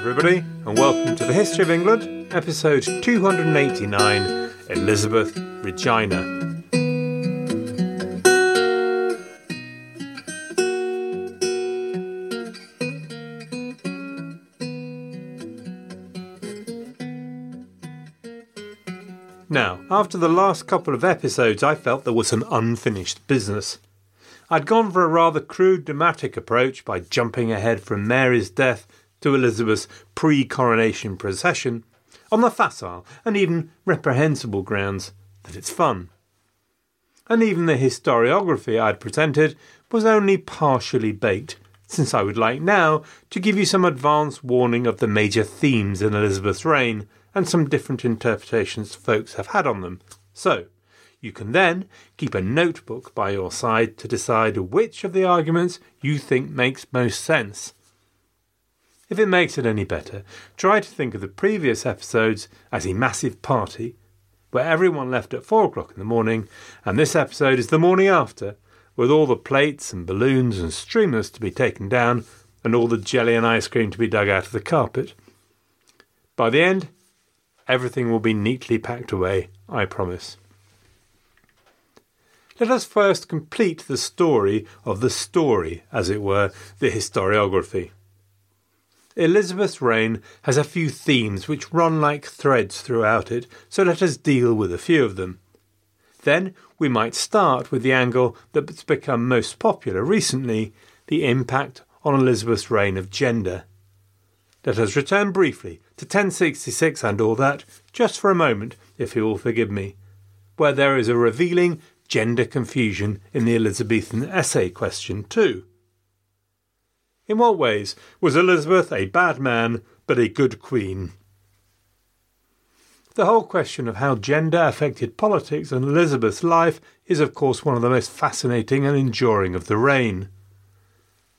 everybody, and welcome to the History of England, episode 289 Elizabeth Regina. Now, after the last couple of episodes, I felt there was some unfinished business. I'd gone for a rather crude dramatic approach by jumping ahead from Mary's death to Elizabeth's pre coronation procession on the facile and even reprehensible grounds that it's fun. And even the historiography I'd presented was only partially baked, since I would like now to give you some advance warning of the major themes in Elizabeth's reign and some different interpretations folks have had on them. So, you can then keep a notebook by your side to decide which of the arguments you think makes most sense. If it makes it any better, try to think of the previous episodes as a massive party where everyone left at four o'clock in the morning, and this episode is the morning after, with all the plates and balloons and streamers to be taken down and all the jelly and ice cream to be dug out of the carpet. By the end, everything will be neatly packed away, I promise. Let us first complete the story of the story, as it were, the historiography. Elizabeth's reign has a few themes which run like threads throughout it, so let us deal with a few of them. Then we might start with the angle that's become most popular recently the impact on Elizabeth's reign of gender. Let us return briefly to 1066 and all that, just for a moment, if you will forgive me, where there is a revealing gender confusion in the Elizabethan essay question, too. In what ways was Elizabeth a bad man but a good queen? The whole question of how gender affected politics and Elizabeth's life is, of course, one of the most fascinating and enduring of the reign.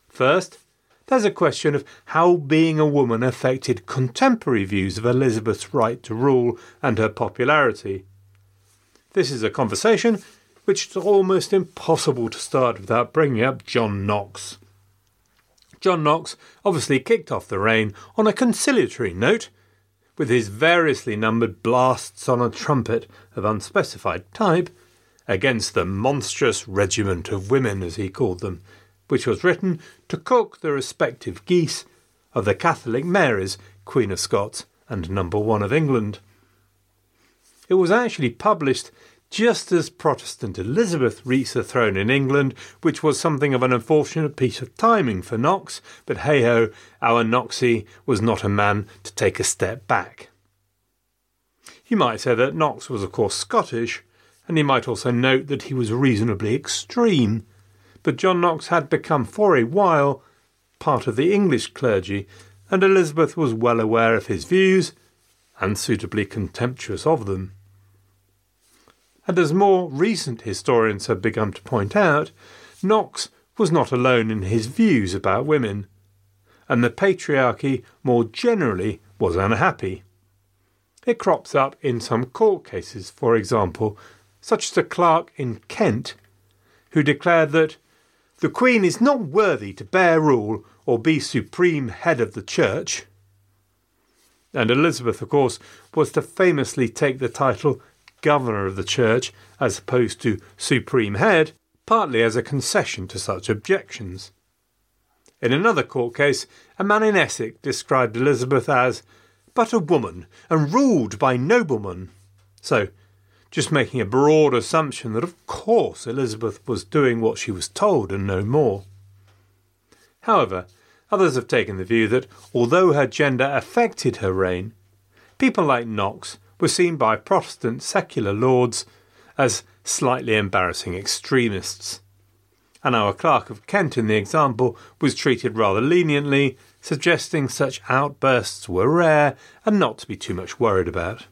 First, there's a question of how being a woman affected contemporary views of Elizabeth's right to rule and her popularity. This is a conversation which is almost impossible to start without bringing up John Knox. John Knox obviously kicked off the reign on a conciliatory note, with his variously numbered blasts on a trumpet of unspecified type against the monstrous regiment of women, as he called them, which was written to cook the respective geese of the Catholic Marys, Queen of Scots and Number One of England. It was actually published just as Protestant Elizabeth reached the throne in England, which was something of an unfortunate piece of timing for Knox, but hey ho, our Knoxy was not a man to take a step back. You might say that Knox was, of course, Scottish, and you might also note that he was reasonably extreme, but John Knox had become for a while part of the English clergy, and Elizabeth was well aware of his views and suitably contemptuous of them. And as more recent historians have begun to point out, Knox was not alone in his views about women, and the patriarchy more generally was unhappy. It crops up in some court cases, for example, such as a clerk in Kent, who declared that the Queen is not worthy to bear rule or be supreme head of the church. And Elizabeth, of course, was to famously take the title governor of the church as opposed to supreme head, partly as a concession to such objections. In another court case, a man in Essex described Elizabeth as but a woman and ruled by noblemen. So, just making a broad assumption that of course Elizabeth was doing what she was told and no more. However, others have taken the view that although her gender affected her reign, people like Knox were seen by Protestant secular lords as slightly embarrassing extremists. And our Clerk of Kent in the example was treated rather leniently, suggesting such outbursts were rare and not to be too much worried about.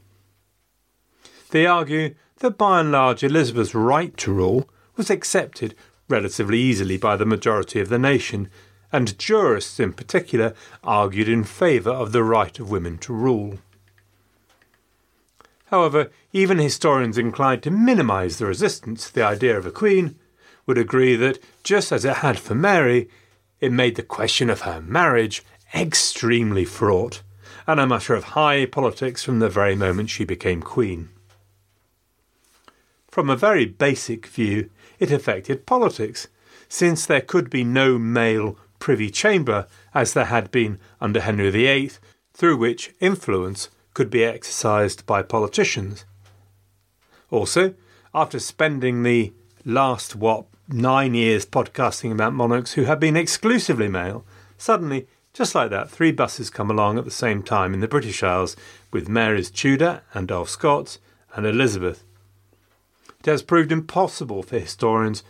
They argue that by and large Elizabeth's right to rule was accepted relatively easily by the majority of the nation, and jurists in particular argued in favour of the right of women to rule. However, even historians inclined to minimise the resistance to the idea of a queen would agree that, just as it had for Mary, it made the question of her marriage extremely fraught, and a matter of high politics from the very moment she became queen. From a very basic view, it affected politics, since there could be no male privy chamber as there had been under Henry VIII, through which influence could be exercised by politicians. Also, after spending the last, what, nine years podcasting about monarchs who have been exclusively male, suddenly, just like that, three buses come along at the same time in the British Isles with Mary's Tudor and of Scots and Elizabeth. It has proved impossible for historians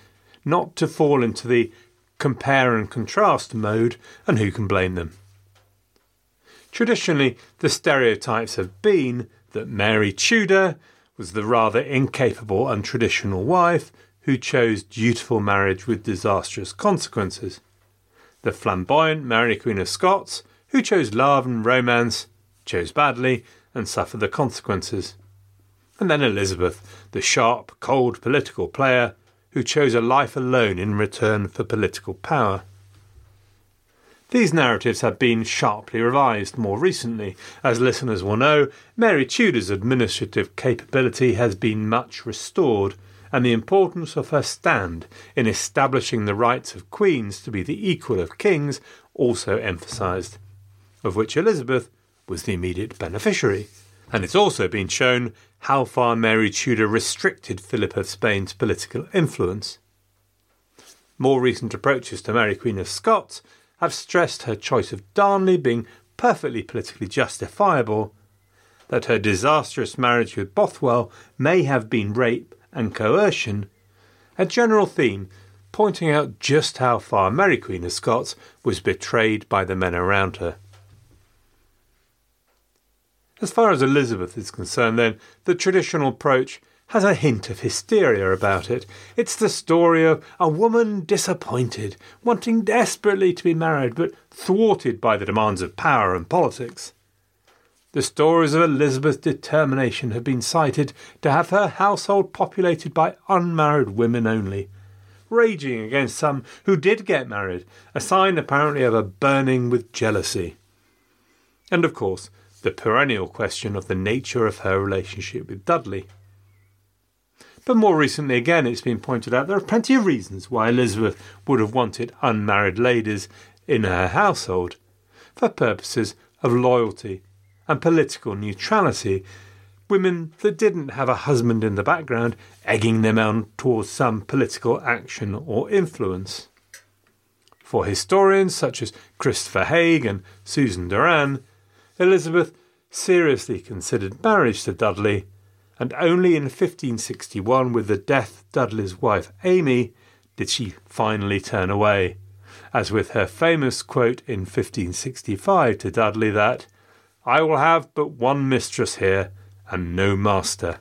not to fall into the compare and contrast mode, and who can blame them? Traditionally, the stereotypes have been that Mary Tudor was the rather incapable and traditional wife who chose dutiful marriage with disastrous consequences. The flamboyant Mary Queen of Scots, who chose love and romance, chose badly and suffered the consequences. And then Elizabeth, the sharp, cold political player who chose a life alone in return for political power. These narratives have been sharply revised more recently. As listeners will know, Mary Tudor's administrative capability has been much restored, and the importance of her stand in establishing the rights of queens to be the equal of kings also emphasised, of which Elizabeth was the immediate beneficiary. And it's also been shown how far Mary Tudor restricted Philip of Spain's political influence. More recent approaches to Mary Queen of Scots have stressed her choice of Darnley being perfectly politically justifiable, that her disastrous marriage with Bothwell may have been rape and coercion, a general theme pointing out just how far Mary Queen of Scots was betrayed by the men around her. As far as Elizabeth is concerned, then, the traditional approach has a hint of hysteria about it. It's the story of a woman disappointed, wanting desperately to be married, but thwarted by the demands of power and politics. The stories of Elizabeth's determination have been cited to have her household populated by unmarried women only, raging against some who did get married, a sign apparently of her burning with jealousy. And of course, the perennial question of the nature of her relationship with Dudley. But more recently, again, it's been pointed out there are plenty of reasons why Elizabeth would have wanted unmarried ladies in her household for purposes of loyalty and political neutrality. Women that didn't have a husband in the background egging them on towards some political action or influence. For historians such as Christopher Haigh and Susan Doran, Elizabeth seriously considered marriage to Dudley, and only in 1561, with the death of Dudley's wife Amy, did she finally turn away, as with her famous quote in 1565 to Dudley that, I will have but one mistress here and no master.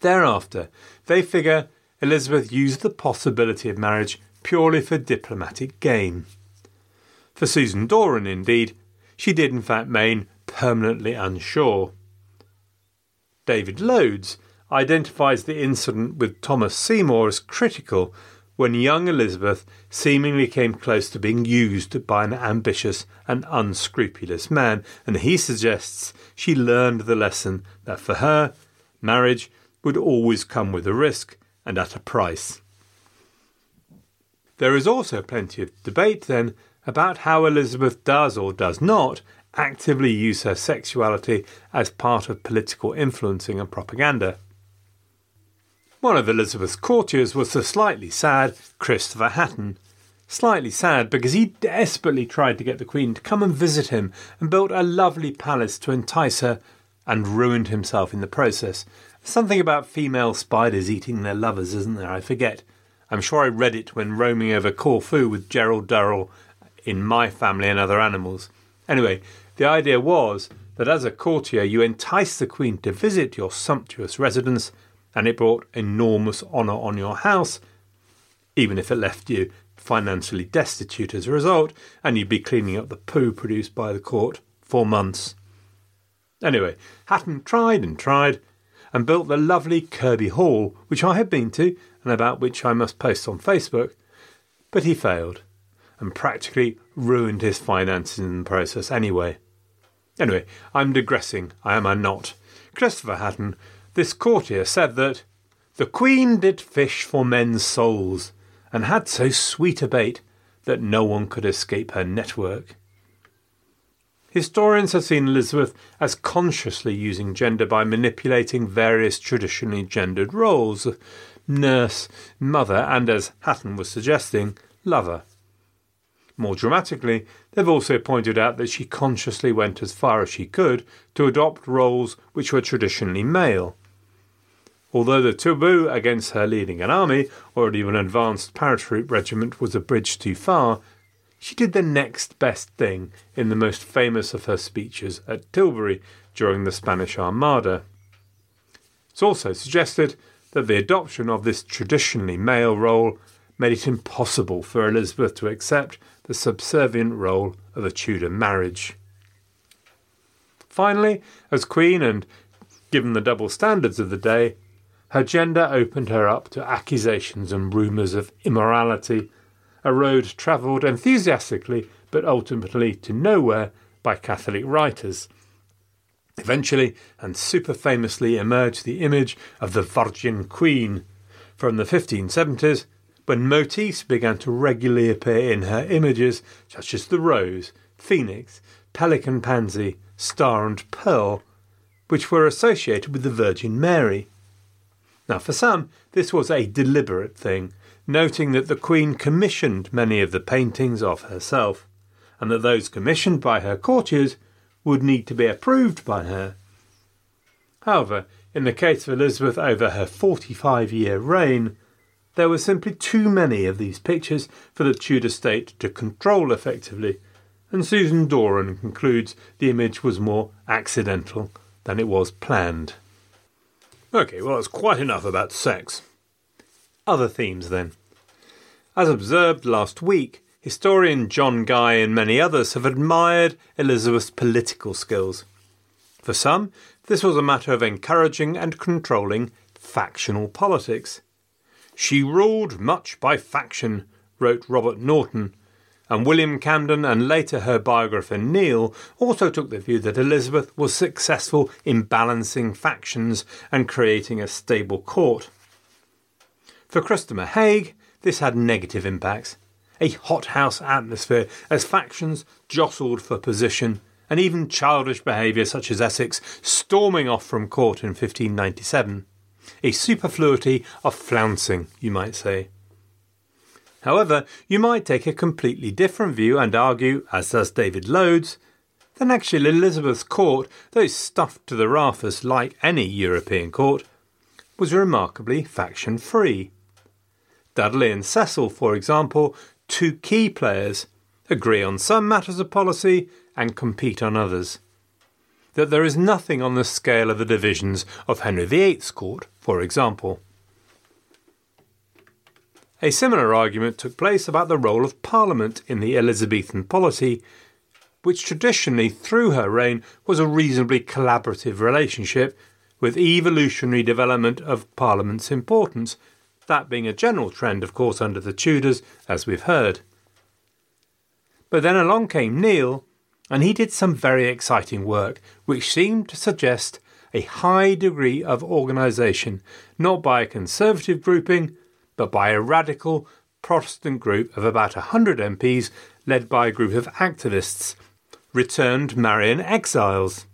Thereafter, they figure Elizabeth used the possibility of marriage purely for diplomatic gain. For Susan Doran, indeed, she did in fact remain permanently unsure. David Loades identifies the incident with Thomas Seymour as critical when young Elizabeth seemingly came close to being used by an ambitious and unscrupulous man, and he suggests she learned the lesson that for her, marriage would always come with a risk and at a price. There is also plenty of debate, then, about how Elizabeth does or does not actively use her sexuality as part of political influencing and propaganda. One of Elizabeth's courtiers was the slightly sad Christopher Hatton. Slightly sad because he desperately tried to get the Queen to come and visit him and built a lovely palace to entice her and ruined himself in the process. Something about female spiders eating their lovers, isn't there? I forget. I'm sure I read it when roaming over Corfu with Gerald Durrell in My Family and Other Animals. Anyway, the idea was that as a courtier you enticed the Queen to visit your sumptuous residence, and it brought enormous honour on your house, even if it left you financially destitute as a result, and you'd be cleaning up the poo produced by the court for months. Anyway, Hatton tried and tried, and built the lovely Kirby Hall, which I have been to, and about which I must post on Facebook, but he failed, and practically ruined his finances in the process anyway. Anyway, I'm digressing, I am I not. Christopher Hatton, this courtier, said that the Queen did fish for men's souls, and had so sweet a bait that no one could escape her network. Historians have seen Elizabeth as consciously using gender by manipulating various traditionally gendered roles nurse, mother, and, as Hatton was suggesting, lover. More dramatically, they've also pointed out that she consciously went as far as she could to adopt roles which were traditionally male. Although the taboo against her leading an army or even an advanced paratroop regiment was a bridge too far, she did the next best thing in the most famous of her speeches at Tilbury during the Spanish Armada. It's also suggested that the adoption of this traditionally male role made it impossible for Elizabeth to accept the subservient role of a Tudor marriage. Finally, as Queen and given the double standards of the day, her gender opened her up to accusations and rumours of immorality, a road travelled enthusiastically but ultimately to nowhere by Catholic writers. Eventually, and super famously, emerged the image of the Virgin Queen from the 1570s when motifs began to regularly appear in her images, such as the rose, phoenix, pelican pansy, star, and pearl, which were associated with the Virgin Mary. Now, for some, this was a deliberate thing, noting that the Queen commissioned many of the paintings of herself, and that those commissioned by her courtiers would need to be approved by her. However, in the case of Elizabeth over her 45 year reign, there were simply too many of these pictures for the Tudor state to control effectively, and Susan Doran concludes the image was more accidental than it was planned. Okay, well, that's quite enough about sex. Other themes then. As observed last week, historian John Guy and many others have admired Elizabeth's political skills. For some, this was a matter of encouraging and controlling factional politics. She ruled much by faction, wrote Robert Naunton, and William Camden and later her biographer Neale also took the view that Elizabeth was successful in balancing factions and creating a stable court. For Christopher Haigh, this had negative impacts. A hothouse atmosphere as factions jostled for position, and even childish behaviour such as Essex storming off from court in 1597 a superfluity of flouncing, you might say. However, you might take a completely different view and argue, as does David Loades, that actually Elizabeth's court, though stuffed to the rafters like any European court, was remarkably faction free. Dudley and Cecil, for example, two key players, agree on some matters of policy and compete on others that there is nothing on the scale of the divisions of Henry VIII's court, for example. A similar argument took place about the role of Parliament in the Elizabethan polity, which traditionally, through her reign, was a reasonably collaborative relationship, with evolutionary development of Parliament's importance, that being a general trend, of course, under the Tudors, as we've heard. But then along came Neale, and he did some very exciting work which seemed to suggest a high degree of organisation, not by a conservative grouping, but by a radical Protestant group of about a hundred MPs led by a group of activists, returned Marian exiles.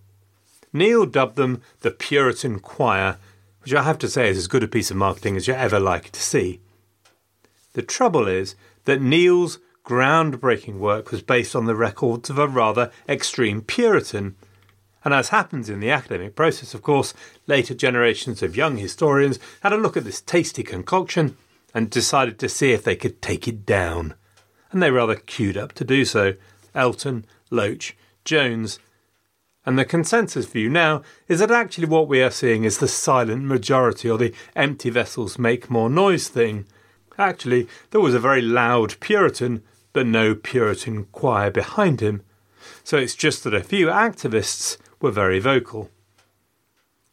Neale dubbed them the Puritan Choir, which I have to say is as good a piece of marketing as you're ever likely to see. The trouble is that Neale's groundbreaking work was based on the records of a rather extreme Puritan, And as happens in the academic process, of course, later generations of young historians had a look at this tasty concoction and decided to see if they could take it down. And they rather queued up to do so. Elton, Loach, Jones. And the consensus view now is that actually what we are seeing is the silent majority or the empty vessels make more noise thing. Actually, there was a very loud Puritan, but no Puritan choir behind him. So it's just that a few activists were very vocal.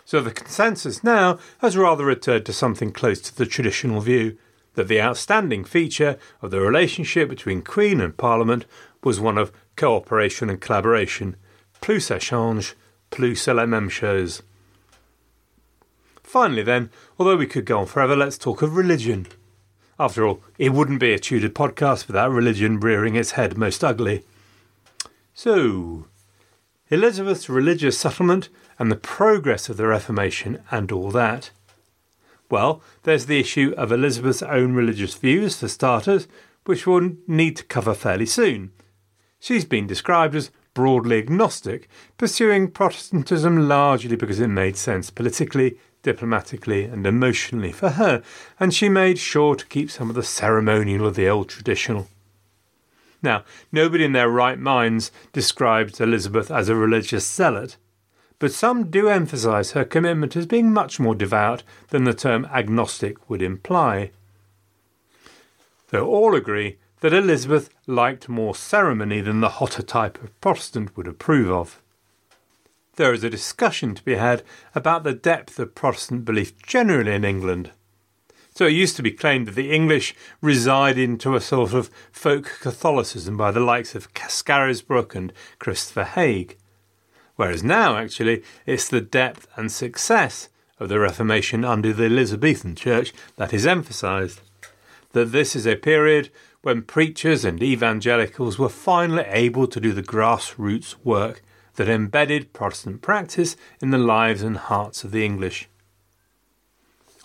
So the consensus now has rather returned to something close to the traditional view that the outstanding feature of the relationship between Queen and Parliament was one of cooperation and collaboration. Plus ça change, plus c'est la même chose. Finally, then, although we could go on forever, let's talk of religion. After all, it wouldn't be a Tudor podcast without religion rearing its head most ugly. So, Elizabeth's religious settlement and the progress of the Reformation and all that. Well, there's the issue of Elizabeth's own religious views, for starters, which we'll need to cover fairly soon. She's been described as broadly agnostic, pursuing Protestantism largely because it made sense politically, diplomatically, and emotionally for her, and she made sure to keep some of the ceremonial of the old traditional. Now, nobody in their right minds describes Elizabeth as a religious zealot, but some do emphasize her commitment as being much more devout than the term agnostic would imply. Though all agree that Elizabeth liked more ceremony than the hotter type of Protestant would approve of. There is a discussion to be had about the depth of Protestant belief generally in England. So it used to be claimed that the English reside into a sort of folk Catholicism by the likes of Scarisbrick and Christopher Haigh. Whereas now, actually, it's the depth and success of the Reformation under the Elizabethan Church that is emphasised. That this is a period when preachers and evangelicals were finally able to do the grassroots work that embedded Protestant practice in the lives and hearts of the English.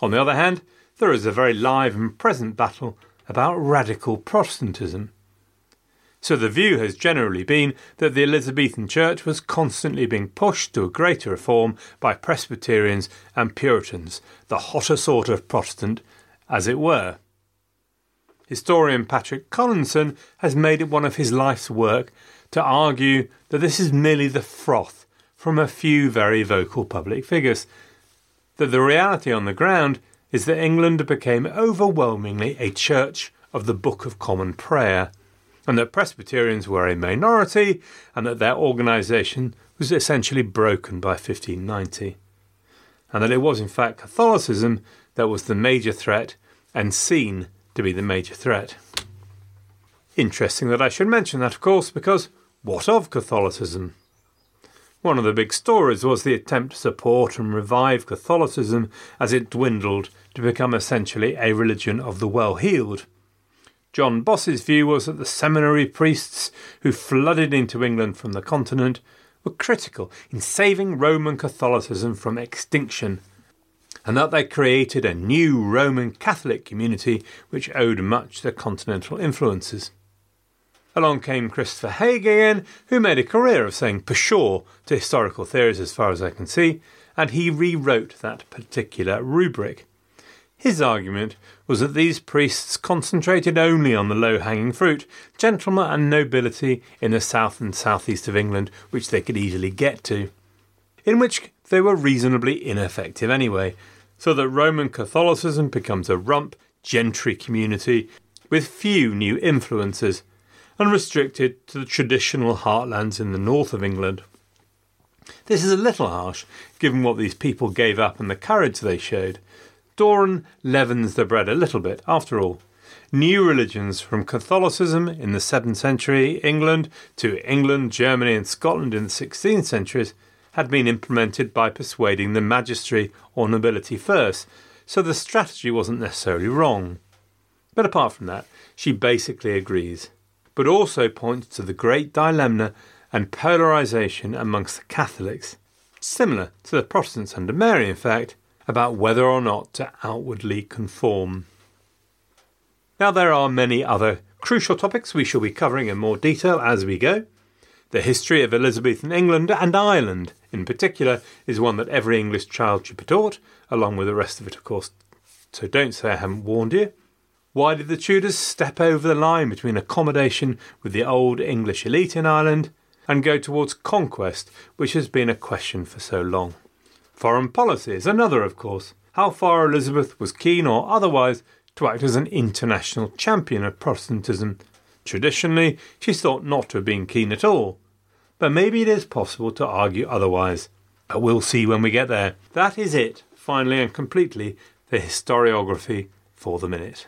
On the other hand, there is a very live and present battle about radical Protestantism. So the view has generally been that the Elizabethan Church was constantly being pushed to a greater reform by Presbyterians and Puritans, the hotter sort of Protestant, as it were. Historian Patrick Collinson has made it one of his life's work to argue that this is merely the froth from a few very vocal public figures, that the reality on the ground is that England became overwhelmingly a church of the Book of Common Prayer, and that Presbyterians were a minority, and that their organisation was essentially broken by 1590, and that it was in fact Catholicism that was the major threat and seen to be the major threat. Interesting that I should mention that, of course, because what of Catholicism? One of the big stories was the attempt to support and revive Catholicism as it dwindled to become essentially a religion of the well heeled. John Bossy's view was that the seminary priests who flooded into England from the continent were critical in saving Roman Catholicism from extinction and that they created a new Roman Catholic community which owed much to continental influences. Along came Christopher Haigh again, who made a career of saying pshaw to historical theories as far as I can see, and he rewrote that particular rubric. His argument was that these priests concentrated only on the low hanging fruit, gentlemen and nobility in the south and southeast of England, which they could easily get to, in which they were reasonably ineffective anyway, so that Roman Catholicism becomes a rump gentry community with few new influences and restricted to the traditional heartlands in the north of England. This is a little harsh, given what these people gave up and the courage they showed. Doran leavens the bread a little bit, after all. New religions, from Catholicism in the 7th century England to England, Germany, and Scotland in the 16th centuries, had been implemented by persuading the magistracy or nobility first, so the strategy wasn't necessarily wrong. But apart from that, she basically agrees, but also points to the great dilemma and polarisation amongst the Catholics, similar to the Protestants under Mary, in fact, about whether or not to outwardly conform. Now, there are many other crucial topics we shall be covering in more detail as we go. The history of Elizabethan England and Ireland, in particular, is one that every English child should be taught, along with the rest of it, of course. So don't say I haven't warned you. Why did the Tudors step over the line between accommodation with the old English elite in Ireland and go towards conquest, which has been a question for so long? Foreign policy is another, of course. How far Elizabeth was keen or otherwise to act as an international champion of Protestantism. Traditionally, she's thought not to have been keen at all. But maybe it is possible to argue otherwise. But we'll see when we get there. That is it, finally and completely, the historiography for the minute.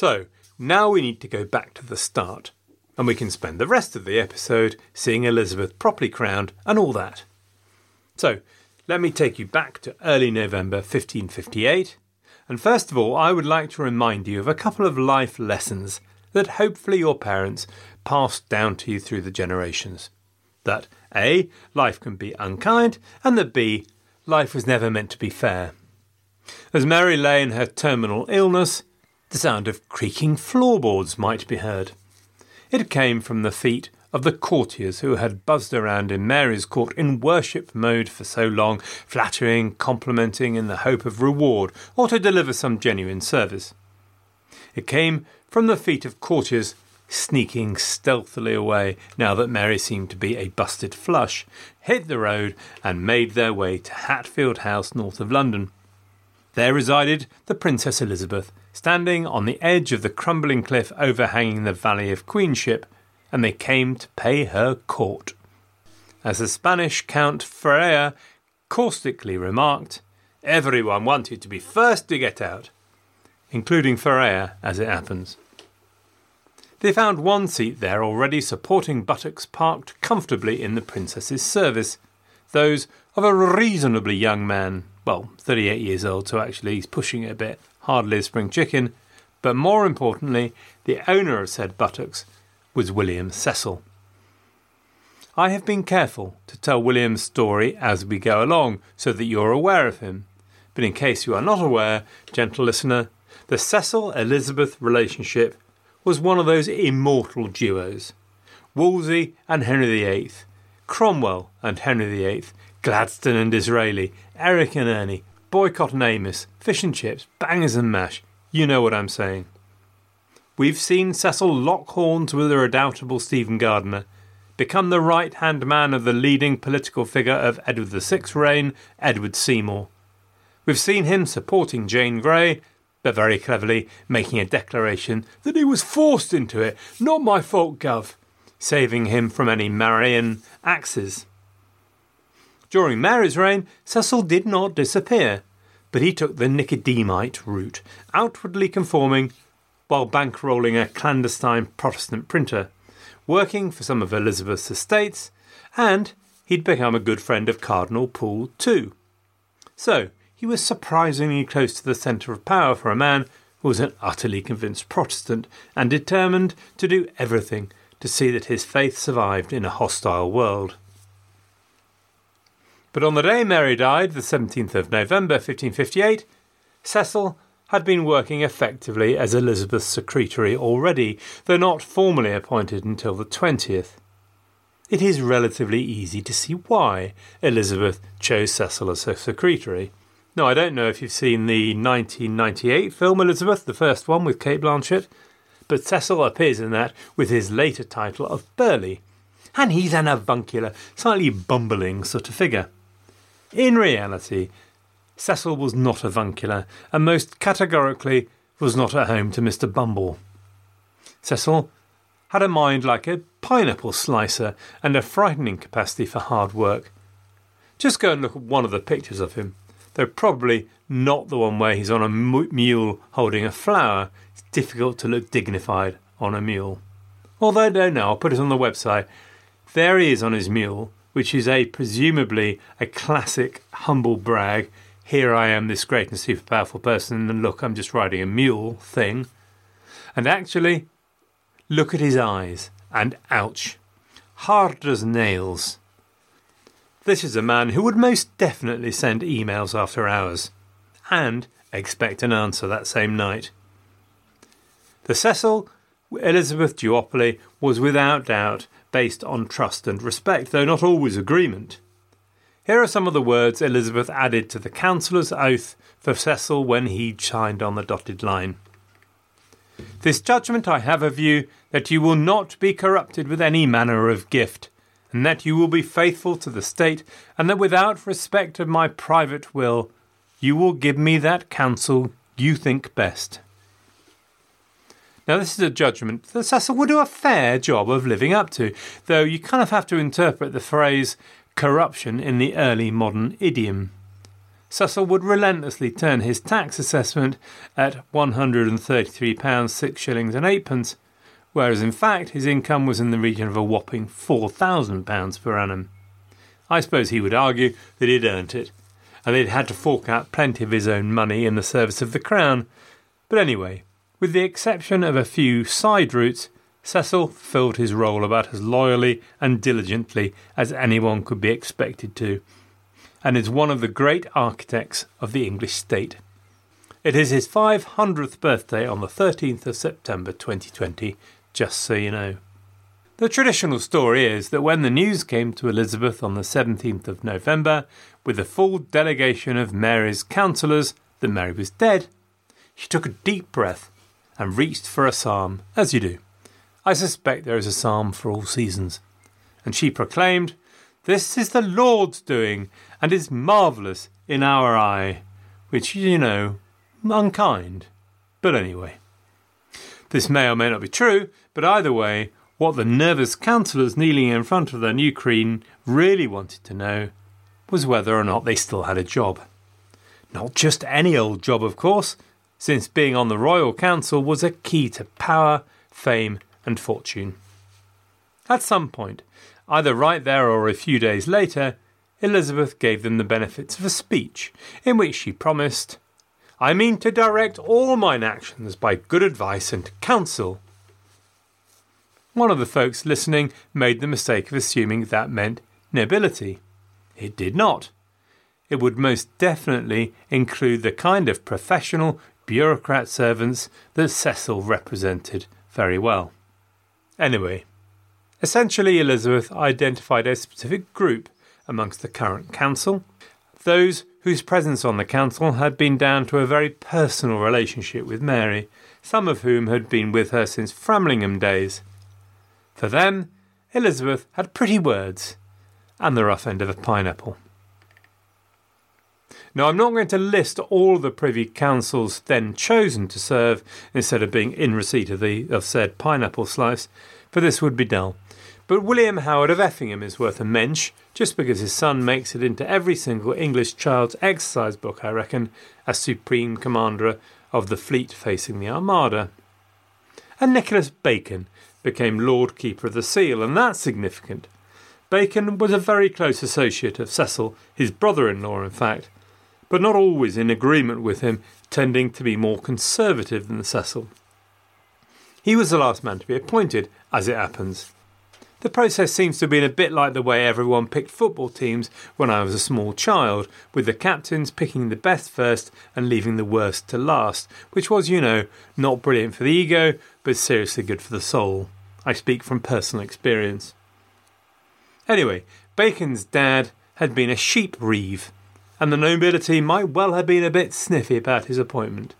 So, now we need to go back to the start, and we can spend the rest of the episode seeing Elizabeth properly crowned and all that. So, let me take you back to early November 1558, and first of all, I would like to remind you of a couple of life lessons that hopefully your parents passed down to you through the generations. That A, life can be unkind, and that B, life was never meant to be fair. As Mary lay in her terminal illness, the sound of creaking floorboards might be heard. It came from the feet of the courtiers who had buzzed around in Mary's court in worship mode for so long, flattering, complimenting in the hope of reward or to deliver some genuine service. It came from the feet of courtiers sneaking stealthily away now that Mary seemed to be a busted flush, hit the road and made their way to Hatfield House north of London. There resided the Princess Elizabeth, standing on the edge of the crumbling cliff overhanging the Valley of Queenship, and they came to pay her court. As the Spanish Count Feria caustically remarked, everyone wanted to be first to get out, including Feria, as it happens. They found one seat there already supporting buttocks parked comfortably in the princess's service, those of a reasonably young man, well, 38 years old, so actually he's pushing it a bit, hardly a spring chicken, but more importantly, the owner of said buttocks was William Cecil. I have been careful to tell William's story as we go along so that you're aware of him. But in case you are not aware, gentle listener, the Cecil Elizabeth relationship was one of those immortal duos. Wolsey and Henry VIII, Cromwell and Henry VIII, Gladstone and Disraeli, Eric and Ernie, Boycott and Amos, fish and chips, bangers and mash. You know what I'm saying. We've seen Cecil lock horns with the redoubtable Stephen Gardiner, become the right hand man of the leading political figure of Edward VI's reign, Edward Seymour. We've seen him supporting Jane Grey, but very cleverly making a declaration that he was forced into it, not my fault, Gov, saving him from any Marian axes. During Mary's reign, Cecil did not disappear, but he took the Nicodemite route, outwardly conforming while bankrolling a clandestine Protestant printer, working for some of Elizabeth's estates, and he'd become a good friend of Cardinal Pole too. So, he was surprisingly close to the centre of power for a man who was an utterly convinced Protestant and determined to do everything to see that his faith survived in a hostile world. But on the day Mary died, the 17th of November 1558, Cecil had been working effectively as Elizabeth's secretary already, though not formally appointed until the 20th. It is relatively easy to see why Elizabeth chose Cecil as her secretary. Now, I don't know if you've seen the 1998 film Elizabeth, the first one with Cate Blanchett, but Cecil appears in that with his later title of Burleigh, and he's an avuncular, slightly bumbling sort of figure. In reality, Cecil was not a avuncular, and most categorically was not at home to Mr. Bumble. Cecil had a mind like a pineapple slicer and a frightening capacity for hard work. Just go and look at one of the pictures of him, though probably not the one where he's on a mule holding a flower. It's difficult to look dignified on a mule. Although, no, no, I'll put it on the website. There he is on his mule, which is a presumably a classic humble brag. Here I am, this great and super powerful person, and look, I'm just riding a mule thing. And actually, look at his eyes, and ouch, hard as nails. This is a man who would most definitely send emails after hours, and expect an answer that same night. The Cecil Elizabeth duopoly was without doubt based on trust and respect, though not always agreement. Here are some of the words Elizabeth added to the councillor's oath for Cecil when he signed on the dotted line. This judgment I have of you, that you will not be corrupted with any manner of gift, and that you will be faithful to the state, and that without respect of my private will, you will give me that counsel you think best. Now, this is a judgment that Cecil would do a fair job of living up to, though you kind of have to interpret the phrase corruption in the early modern idiom. Cecil would relentlessly turn his tax assessment at £133, 6 shillings and 8 pence, whereas in fact his income was in the region of a whopping £4,000 per annum. I suppose he would argue that he'd earned it, and that he'd had to fork out plenty of his own money in the service of the Crown. But anyway, with the exception of a few side routes, Cecil filled his role about as loyally and diligently as anyone could be expected to, and is one of the great architects of the English state. It is his 500th birthday on the 13th of September 2020, just so you know. The traditional story is that when the news came to Elizabeth on the 17th of November, with a full delegation of Mary's councillors, that Mary was dead, she took a deep breath and reached for a psalm, as you do. I suspect there is a psalm for all seasons. And she proclaimed, This is the Lord's doing, and is marvellous in our eye. Which, you know, unkind. But anyway. This may or may not be true, but either way, what the nervous councillors kneeling in front of their new queen really wanted to know was whether or not they still had a job. Not just any old job, of course, since being on the royal council was a key to power, fame, and fortune. At some point, either right there or a few days later, Elizabeth gave them the benefits of a speech in which she promised, I mean to direct all mine actions by good advice and counsel. One of the folks listening made the mistake of assuming that meant nobility. It did not. It would most definitely include the kind of professional bureaucrat servants that Cecil represented very well. Anyway, essentially, Elizabeth identified a specific group amongst the current council, those whose presence on the council had been down to a very personal relationship with Mary, some of whom had been with her since Framlingham days. For them, Elizabeth had pretty words and the rough end of a pineapple. Now, I'm not going to list all the Privy Councils then chosen to serve instead of being in receipt of the of said pineapple slice, for this would be dull. But William Howard of Effingham is worth a mensch, just because his son makes it into every single English child's exercise book, I reckon, as Supreme Commander of the fleet facing the Armada. And Nicholas Bacon became Lord Keeper of the Seal, and that's significant. Bacon was a very close associate of Cecil, his brother in law, in fact, but not always in agreement with him, tending to be more conservative than Cecil. He was the last man to be appointed, as it happens. The process seems to have been a bit like the way everyone picked football teams when I was a small child, with the captains picking the best first and leaving the worst to last, which was, you know, not brilliant for the ego, but seriously good for the soul. I speak from personal experience. Anyway, Bacon's dad had been a sheep reeve, and the nobility might well have been a bit sniffy about his appointment.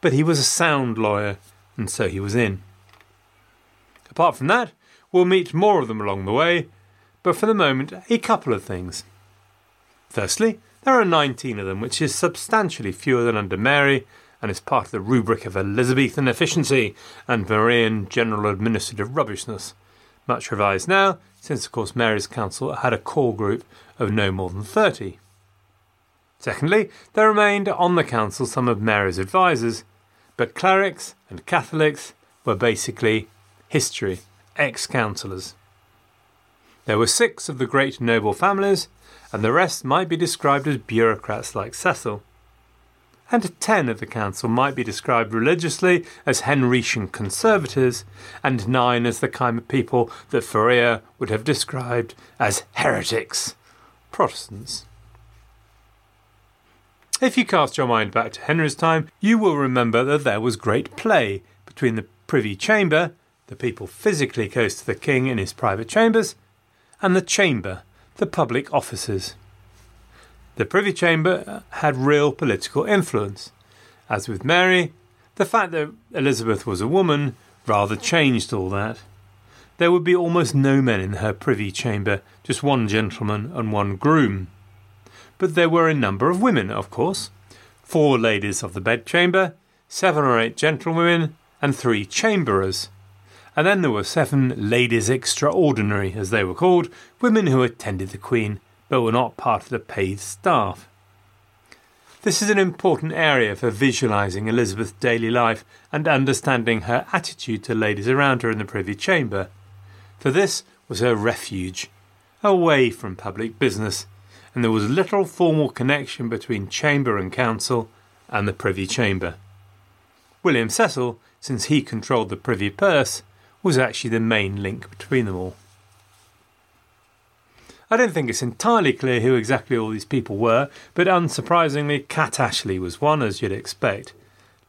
But he was a sound lawyer, and so he was in. Apart from that, we'll meet more of them along the way, but for the moment, a couple of things. Firstly, there are 19 of them, which is substantially fewer than under Mary, and is part of the rubric of Elizabethan efficiency and Marian general administrative rubbishness. Much revised now, since of course Mary's council had a core group of no more than 30. Secondly, there remained on the council some of Mary's advisers, but clerics and Catholics were basically history, ex councillors. There were six of the great noble families, and the rest might be described as bureaucrats like Cecil. And ten of the council might be described religiously as Henrician conservatives, and nine as the kind of people that Feria would have described as heretics, Protestants. If you cast your mind back to Henry's time, you will remember that there was great play between the Privy Chamber, the people physically close to the king in his private chambers, and the Chamber, the public offices. The Privy Chamber uh, had real political influence. As with Mary, the fact that Elizabeth was a woman rather changed all that. There would be almost no men in her Privy Chamber, just one gentleman and one groom but there were a number of women, of course. Four ladies of the bedchamber, seven or eight gentlewomen, and three chamberers. And then there were seven ladies extraordinary, as they were called, women who attended the Queen, but were not part of the paid staff. This is an important area for visualising Elizabeth's daily life and understanding her attitude to ladies around her in the Privy Chamber. For this was her refuge, away from public business and there was little formal connection between Chamber and Council and the Privy Chamber. William Cecil, since he controlled the Privy Purse, was actually the main link between them all. I don't think it's entirely clear who exactly all these people were, but unsurprisingly, Cat Ashley was one, as you'd expect.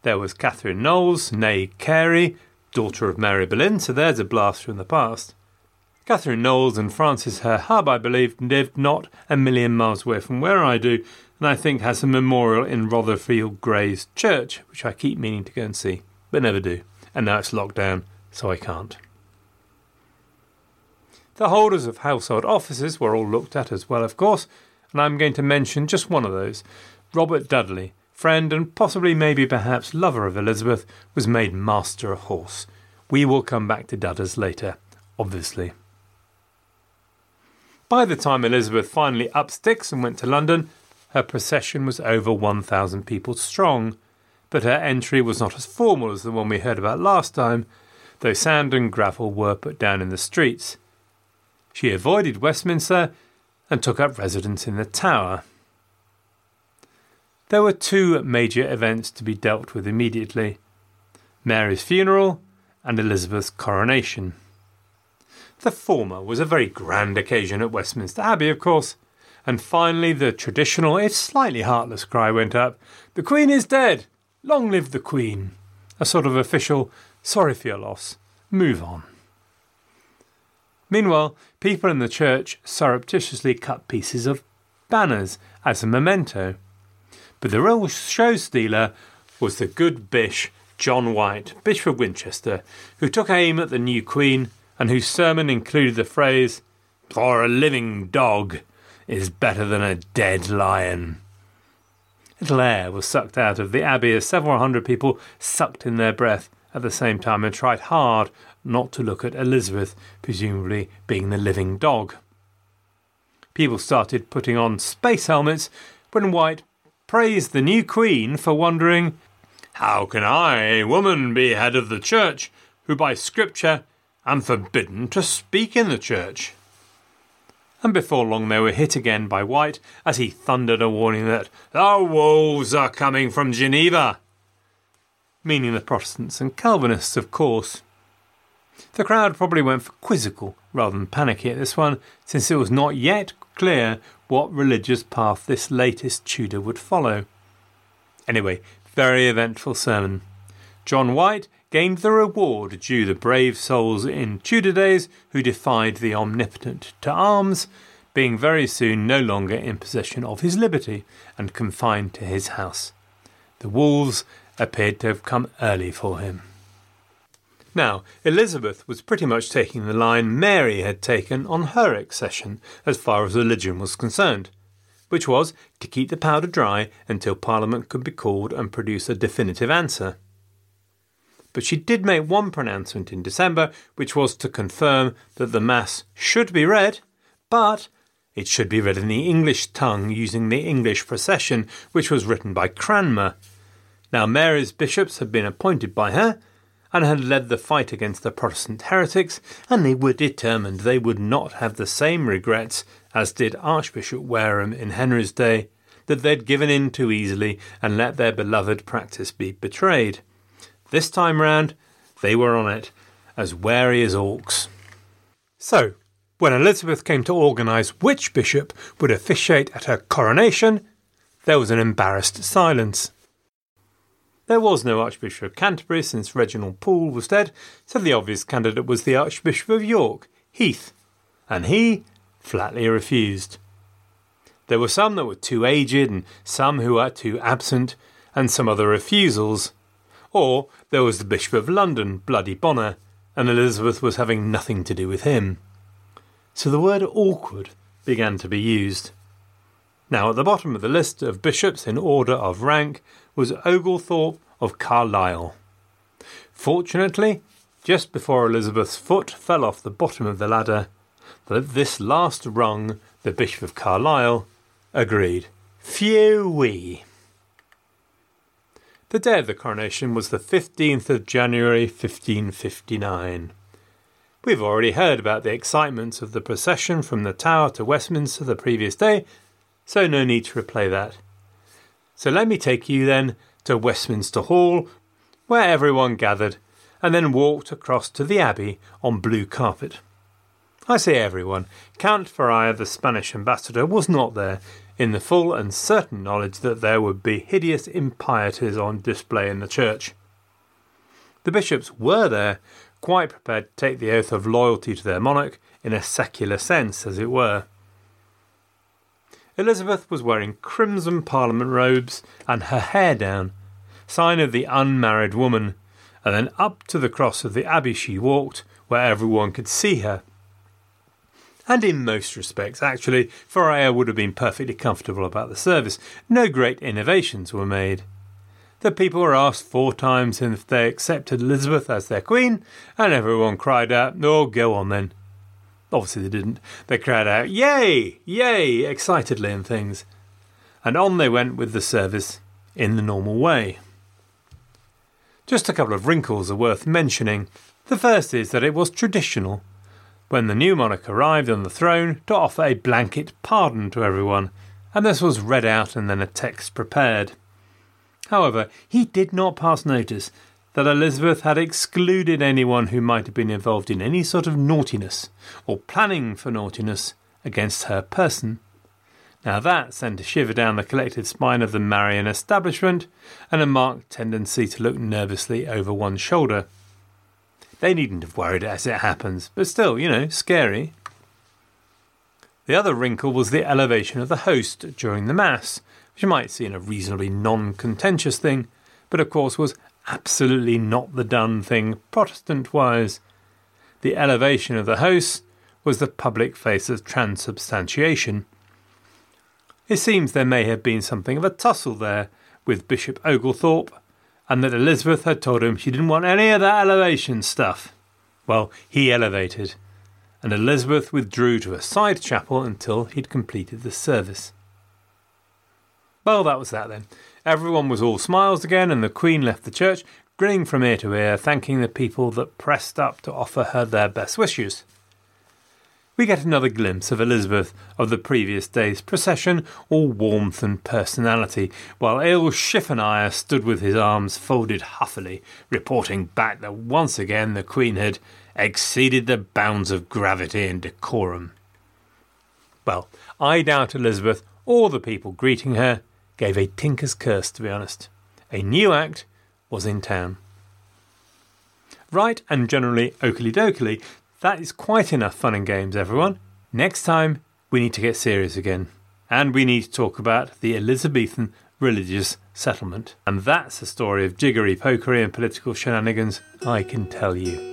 There was Catherine Knollys, née Carey, daughter of Mary Boleyn, so there's a blast from the past. Catherine Knollys and Francis her hub, I believe, lived not a million miles away from where I do, and I think has a memorial in Rotherfield Greys Church, which I keep meaning to go and see, but never do. And now it's locked down, so I can't. The holders of household offices were all looked at as well, of course, and I'm going to mention just one of those. Robert Dudley, friend and possibly, maybe, perhaps lover of Elizabeth, was made Master of Horse. We will come back to Dudders later, obviously. By the time Elizabeth finally up sticks and went to London, her procession was over 1,000 people strong, but her entry was not as formal as the one we heard about last time, though sand and gravel were put down in the streets. She avoided Westminster and took up residence in the Tower. There were two major events to be dealt with immediately Mary's funeral and Elizabeth's coronation. The former was a very grand occasion at Westminster Abbey, of course. And finally, the traditional, if slightly heartless cry went up The Queen is dead! Long live the Queen! A sort of official, sorry for your loss, move on. Meanwhile, people in the church surreptitiously cut pieces of banners as a memento. But the real show stealer was the good bish John White, Bishop of Winchester, who took aim at the new Queen and whose sermon included the phrase, For a living dog is better than a dead lion. Little air was sucked out of the abbey as several hundred people sucked in their breath at the same time and tried hard not to look at Elizabeth, presumably being the living dog. People started putting on space helmets when White praised the new Queen for wondering, How can I, a woman, be head of the church, who by scripture and forbidden to speak in the church. And before long they were hit again by White as he thundered a warning that the wolves are coming from Geneva, meaning the Protestants and Calvinists, of course. The crowd probably went for quizzical rather than panicky at this one, since it was not yet clear what religious path this latest Tudor would follow. Anyway, very eventful sermon. John White gained the reward due the brave souls in Tudor days who defied the omnipotent to arms, being very soon no longer in possession of his liberty and confined to his house. The wolves appeared to have come early for him. Now, Elizabeth was pretty much taking the line Mary had taken on her accession as far as religion was concerned, which was to keep the powder dry until Parliament could be called and produce a definitive answer but she did make one pronouncement in December, which was to confirm that the Mass should be read, but It should be read in the English tongue using the English procession, which was written by Cranmer. Now, Mary's bishops had been appointed by her and had led the fight against the Protestant heretics, and they were determined they would not have the same regrets as did Archbishop Warham in Henry's day, that they'd given in too easily and let their beloved practice be betrayed. This time round, they were on it, as wary as orcs. So, when Elizabeth came to organise which bishop would officiate at her coronation, there was an embarrassed silence. There was no Archbishop of Canterbury since Reginald Pole was dead, so the obvious candidate was the Archbishop of York, Heath, and he flatly refused. There were some that were too aged, and some who were too absent, and some other refusals. Or there was the Bishop of London, Bloody Bonner, and Elizabeth was having nothing to do with him. So the word awkward began to be used. Now, at the bottom of the list of bishops in order of rank was Oglethorpe of Carlisle. Fortunately, just before Elizabeth's foot fell off the bottom of the ladder, this last rung, the Bishop of Carlisle agreed. Phew wee. The day of the coronation was the 15th of January 1559. We've already heard about the excitements of the procession from the Tower to Westminster the previous day, so no need to replay that. So let me take you then to Westminster Hall, where everyone gathered, and then walked across to the Abbey on blue carpet. I say everyone. Count Feria, the Spanish ambassador, was not there, in the full and certain knowledge that there would be hideous impieties on display in the church. The bishops were there, quite prepared to take the oath of loyalty to their monarch, in a secular sense, as it were. Elizabeth was wearing crimson parliament robes and her hair down, sign of the unmarried woman, and then up to the cross of the abbey she walked, where everyone could see her. And in most respects, actually, Feria would have been perfectly comfortable about the service. No great innovations were made. The people were asked four times if they accepted Elizabeth as their queen, and everyone cried out, Oh, go on then. Obviously, they didn't. They cried out, Yay! Yay! excitedly and things. And on they went with the service in the normal way. Just a couple of wrinkles are worth mentioning. The first is that it was traditional, when the new monarch arrived on the throne, to offer a blanket pardon to everyone, and this was read out and then a text prepared. However, he did not pass notice that Elizabeth had excluded anyone who might have been involved in any sort of naughtiness or planning for naughtiness against her person. Now that sent a shiver down the collective spine of the Marian establishment and a marked tendency to look nervously over one's shoulder. They needn't have worried as it happens, but still, you know, scary. The other wrinkle was the elevation of the host during the Mass, which you might seem a reasonably non contentious thing, but of course was absolutely not the done thing Protestant wise. The elevation of the host was the public face of transubstantiation. It seems there may have been something of a tussle there with Bishop Oglethorpe, and that Elizabeth had told him she didn't want any of that elevation stuff. Well, he elevated, and Elizabeth withdrew to a side chapel until he'd completed the service. Well, that was that then. Everyone was all smiles again, and the Queen left the church, grinning from ear to ear, thanking the people that pressed up to offer her their best wishes. We get another glimpse of Elizabeth of the previous day's procession, all warmth and personality, while Il Schifanoya stood with his arms folded huffily, reporting back that once again the Queen had exceeded the bounds of gravity and decorum. Well, I doubt Elizabeth or the people greeting her gave a tinker's curse, to be honest. A new act was in town. Right and generally oakley dokley, that is quite enough fun and games, everyone. Next time, we need to get serious again. And we need to talk about the Elizabethan religious settlement. And that's a story of jiggery pokery and political shenanigans, I can tell you.